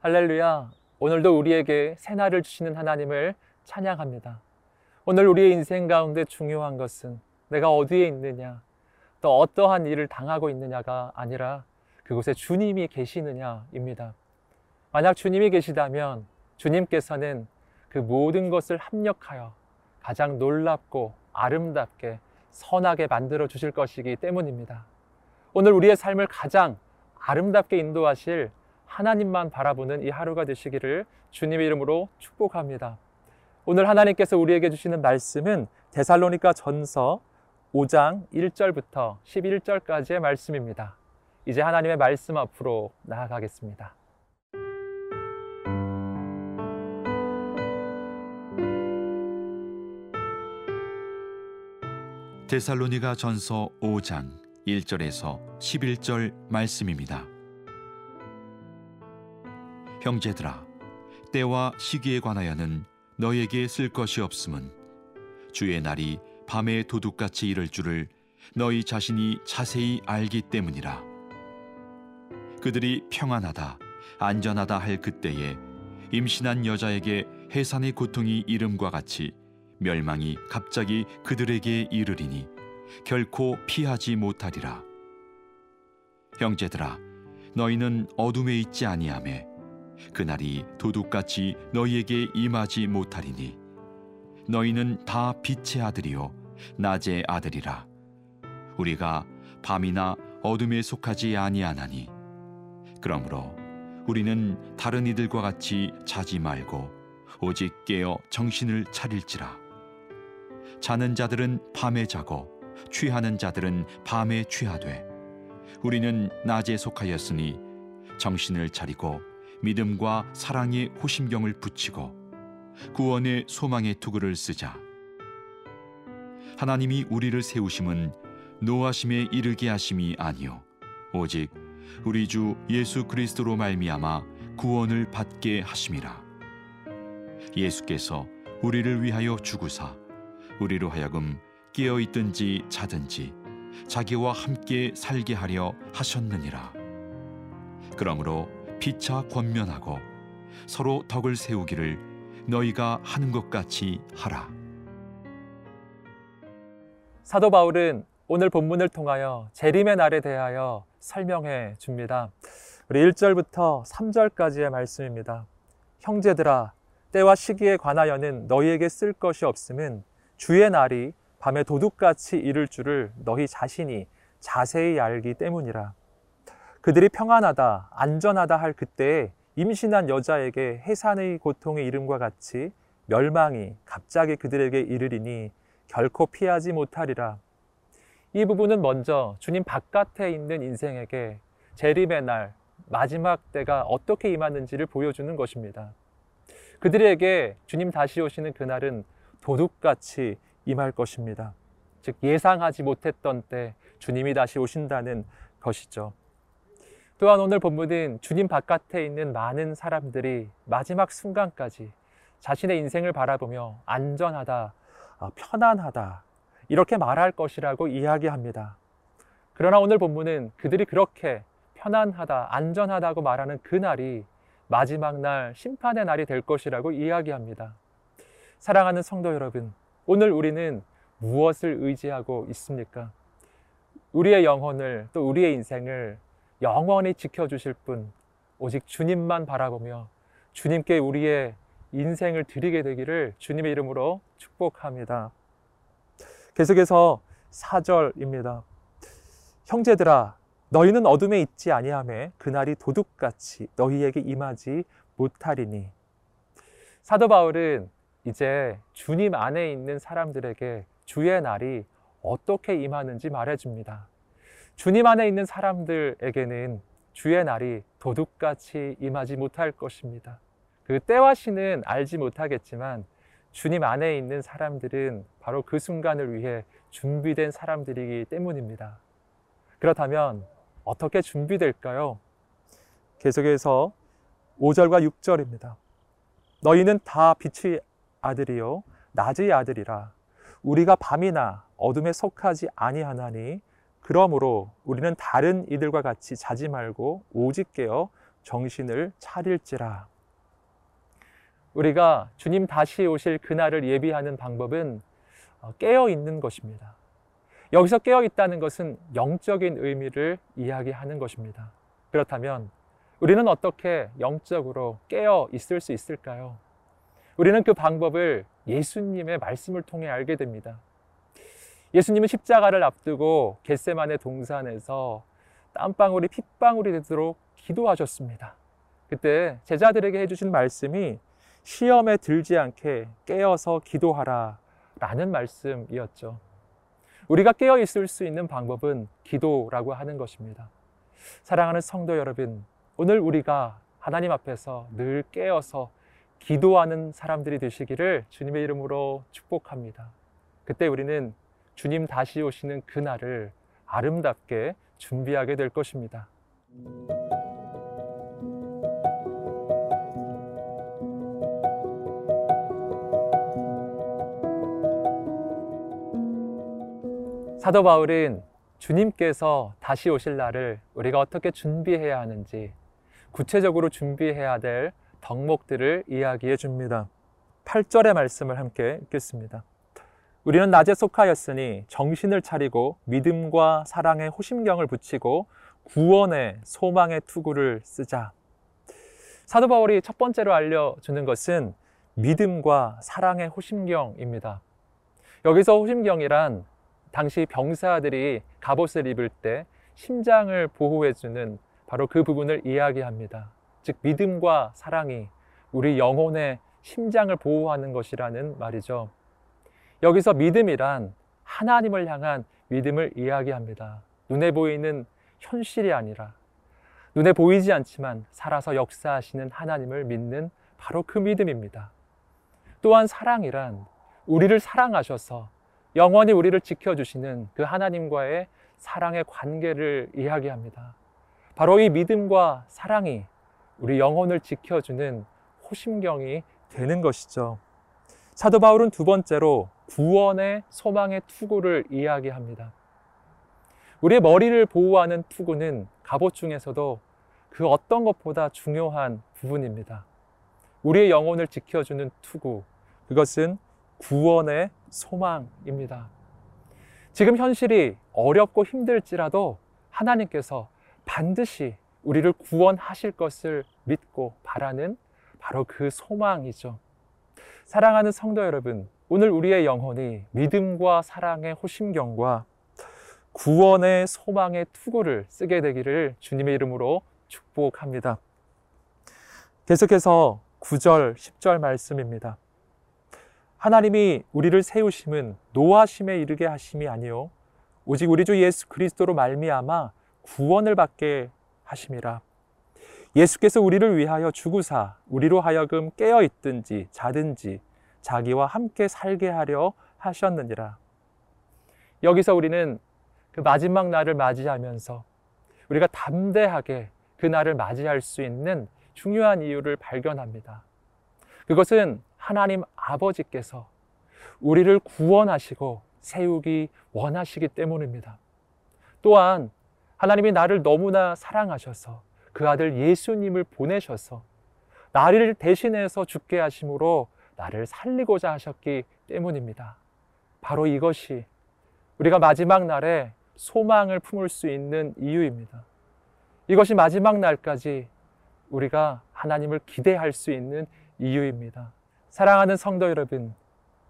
할렐루야. 오늘도 우리에게 새날을 주시는 하나님을 찬양합니다. 오늘 우리의 인생 가운데 중요한 것은 내가 어디에 있느냐, 또 어떠한 일을 당하고 있느냐가 아니라 그곳에 주님이 계시느냐입니다. 만약 주님이 계시다면 주님께서는 그 모든 것을 합력하여 가장 놀랍고 아름답게 선하게 만들어 주실 것이기 때문입니다. 오늘 우리의 삶을 가장 아름답게 인도하실 하나님만 바라보는 이 하루가 되시기를 주님의 이름으로 축복합니다. 오늘 하나님께서 우리에게 주시는 말씀은 데살로니가 전서 5장 1절부터 11절까지의 말씀입니다. 이제 하나님의 말씀 앞으로 나아가겠습니다. 데살로니가 전서 5장 1절에서 11절 말씀입니다. 형제들아 때와 시기에 관하여는 너에게 쓸 것이 없음은 주의 날이 밤에 도둑같이 이를 줄을 너희 자신이 자세히 알기 때문이라. 그들이 평안하다 안전하다 할 그때에 임신한 여자에게 해산의 고통이 이름과 같이 멸망이 갑자기 그들에게 이르리니 결코 피하지 못하리라. 형제들아 너희는 어둠에 있지 아니하매 그날이 도둑같이 너희에게 임하지 못하리니 너희는 다 빛의 아들이요 낮의 아들이라. 우리가 밤이나 어둠에 속하지 아니하나니. 그러므로 우리는 다른 이들과 같이 자지 말고 오직 깨어 정신을 차릴지라. 자는 자들은 밤에 자고 취하는 자들은 밤에 취하되 우리는 낮에 속하였으니 정신을 차리고 믿음과 사랑의 호심경을 붙이고 구원의 소망의 투구를 쓰자. 하나님이 우리를 세우심은 노하심에 이르게 하심이 아니요 오직 우리 주 예수 그리스도로 말미암아 구원을 받게 하심이라. 예수께서 우리를 위하여 죽으사 우리로 하여금 깨어 있든지 자든지 자기와 함께 살게 하려 하셨느니라. 그러므로 피차 권면하고 서로 덕을 세우기를 너희가 하는 것 같이 하라. 사도 바울은 오늘 본문을 통하여 재림의 날에 대하여 설명해 줍니다. 우리 1절부터 3절까지의 말씀입니다. 형제들아, 때와 시기에 관하여는 너희에게 쓸 것이 없음은 주의 날이 밤에 도둑같이 이를 줄을 너희 자신이 자세히 알기 때문이라. 그들이 평안하다, 안전하다 할 그때에 임신한 여자에게 해산의 고통의 이름과 같이 멸망이 갑자기 그들에게 이르리니 결코 피하지 못하리라. 이 부분은 먼저 주님 바깥에 있는 인생에게 재림의 날, 마지막 때가 어떻게 임하는지를 보여주는 것입니다. 그들에게 주님 다시 오시는 그날은 도둑같이 임할 것입니다. 즉, 예상하지 못했던 때 주님이 다시 오신다는 것이죠. 또한 오늘 본문은 주님 바깥에 있는 많은 사람들이 마지막 순간까지 자신의 인생을 바라보며 안전하다, 아, 편안하다, 이렇게 말할 것이라고 이야기합니다. 그러나 오늘 본문은 그들이 그렇게 편안하다, 안전하다고 말하는 그날이 마지막 날, 심판의 날이 될 것이라고 이야기합니다. 사랑하는 성도 여러분, 오늘 우리는 무엇을 의지하고 있습니까? 우리의 영혼을 또 우리의 인생을 영원히 지켜주실 분, 오직 주님만 바라보며 주님께 우리의 인생을 드리게 되기를 주님의 이름으로 축복합니다. 계속해서 4절입니다. 형제들아, 너희는 어둠에 있지 아니하매 그날이 도둑같이 너희에게 임하지 못하리니. 사도 바울은 이제 주님 안에 있는 사람들에게 주의 날이 어떻게 임하는지 말해줍니다. 주님 안에 있는 사람들에게는 주의 날이 도둑같이 임하지 못할 것입니다. 그 때와 시는 알지 못하겠지만 주님 안에 있는 사람들은 바로 그 순간을 위해 준비된 사람들이기 때문입니다. 그렇다면 어떻게 준비될까요? 계속해서 5절과 6절입니다. 너희는 다 빛의 아들이요 낮의 아들이라 우리가 밤이나 어둠에 속하지 아니하나니 그러므로 우리는 다른 이들과 같이 자지 말고 오직 깨어 정신을 차릴지라. 우리가 주님 다시 오실 그날을 예비하는 방법은 어, 깨어 있는 것입니다. 여기서 깨어 있다는 것은 영적인 의미를 이야기하는 것입니다. 그렇다면 우리는 어떻게 영적으로 깨어 있을 수 있을까요? 우리는 그 방법을 예수님의 말씀을 통해 알게 됩니다. 예수님은 십자가를 앞두고 겟세만의 동산에서 땀방울이 핏방울이 되도록 기도하셨습니다. 그때 제자들에게 해주신 말씀이 시험에 들지 않게 깨어서 기도하라 라는 말씀이었죠. 우리가 깨어 있을 수 있는 방법은 기도라고 하는 것입니다. 사랑하는 성도 여러분, 오늘 우리가 하나님 앞에서 늘 깨어서 기도하는 사람들이 되시기를 주님의 이름으로 축복합니다. 그때 우리는 주님 다시 오시는 그날을 아름답게 준비하게 될 것입니다. 사도 바울은 주님께서 다시 오실 날을 우리가 어떻게 준비해야 하는지 구체적으로 준비해야 될 덕목들을 이야기해 줍니다. 8절의 말씀을 함께 읽겠습니다. 우리는 낮에 속하였으니 정신을 차리고 믿음과 사랑의 호심경을 붙이고 구원의 소망의 투구를 쓰자. 사도 바울이 첫 번째로 알려주는 것은 믿음과 사랑의 호심경입니다. 여기서 호심경이란 당시 병사들이 갑옷을 입을 때 심장을 보호해주는 바로 그 부분을 이야기합니다. 즉, 믿음과 사랑이 우리 영혼의 심장을 보호하는 것이라는 말이죠. 여기서 믿음이란 하나님을 향한 믿음을 이야기합니다. 눈에 보이는 현실이 아니라 눈에 보이지 않지만 살아서 역사하시는 하나님을 믿는 바로 그 믿음입니다. 또한 사랑이란 우리를 사랑하셔서 영원히 우리를 지켜주시는 그 하나님과의 사랑의 관계를 이야기합니다. 바로 이 믿음과 사랑이 우리 영혼을 지켜주는 호심경이 되는 것이죠. 사도 바울은 두 번째로 구원의 소망의 투구를 이야기합니다. 우리의 머리를 보호하는 투구는 갑옷 중에서도 그 어떤 것보다 중요한 부분입니다. 우리의 영혼을 지켜주는 투구, 그것은 구원의 소망입니다. 지금 현실이 어렵고 힘들지라도 하나님께서 반드시 우리를 구원하실 것을 믿고 바라는 바로 그 소망이죠. 사랑하는 성도 여러분, 오늘 우리의 영혼이 믿음과 사랑의 호심경과 구원의 소망의 투구를 쓰게 되기를 주님의 이름으로 축복합니다. 계속해서 9절, 10절 말씀입니다. 하나님이 우리를 세우심은 노하심에 이르게 하심이 아니요 오직 우리 주 예수 그리스도로 말미암아 구원을 받게 하심이라. 예수께서 우리를 위하여 죽으사 우리로 하여금 깨어 있든지 자든지 자기와 함께 살게 하려 하셨느니라. 여기서 우리는 그 마지막 날을 맞이하면서 우리가 담대하게 그 날을 맞이할 수 있는 중요한 이유를 발견합니다. 그것은 하나님 아버지께서 우리를 구원하시고 세우기 원하시기 때문입니다. 또한 하나님이 나를 너무나 사랑하셔서 그 아들 예수님을 보내셔서 나를 대신해서 죽게 하심으로 나를 살리고자 하셨기 때문입니다. 바로 이것이 우리가 마지막 날에 소망을 품을 수 있는 이유입니다. 이것이 마지막 날까지 우리가 하나님을 기대할 수 있는 이유입니다. 사랑하는 성도 여러분,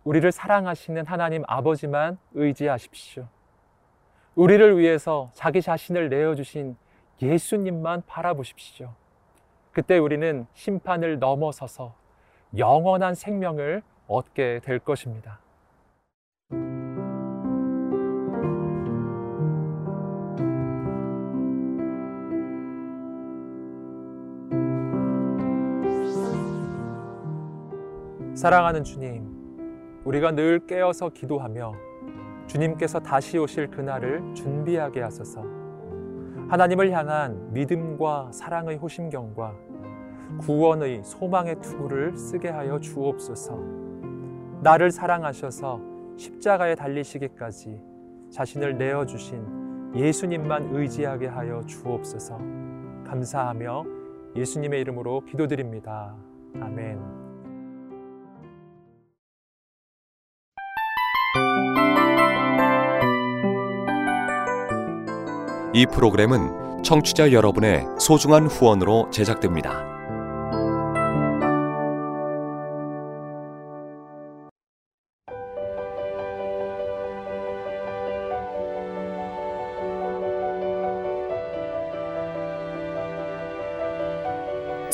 우리를 사랑하시는 하나님 아버지만 의지하십시오. 우리를 위해서 자기 자신을 내어주신 예수님만 바라보십시오. 그때 우리는 심판을 넘어서서 영원한 생명을 얻게 될 것입니다. 사랑하는 주님, 우리가 늘 깨어서 기도하며 주님께서 다시 오실 그날을 준비하게 하소서. 하나님을 향한 믿음과 사랑의 호심경과 구원의 소망의 투구를 쓰게 하여 주옵소서. 나를 사랑하셔서 십자가에 달리시기까지 자신을 내어 주신 예수님만 의지하게 하여 주옵소서. 감사하며 예수님의 이름으로 기도드립니다. 아멘. 이 프로그램은 청취자 여러분의 소중한 후원으로 제작됩니다.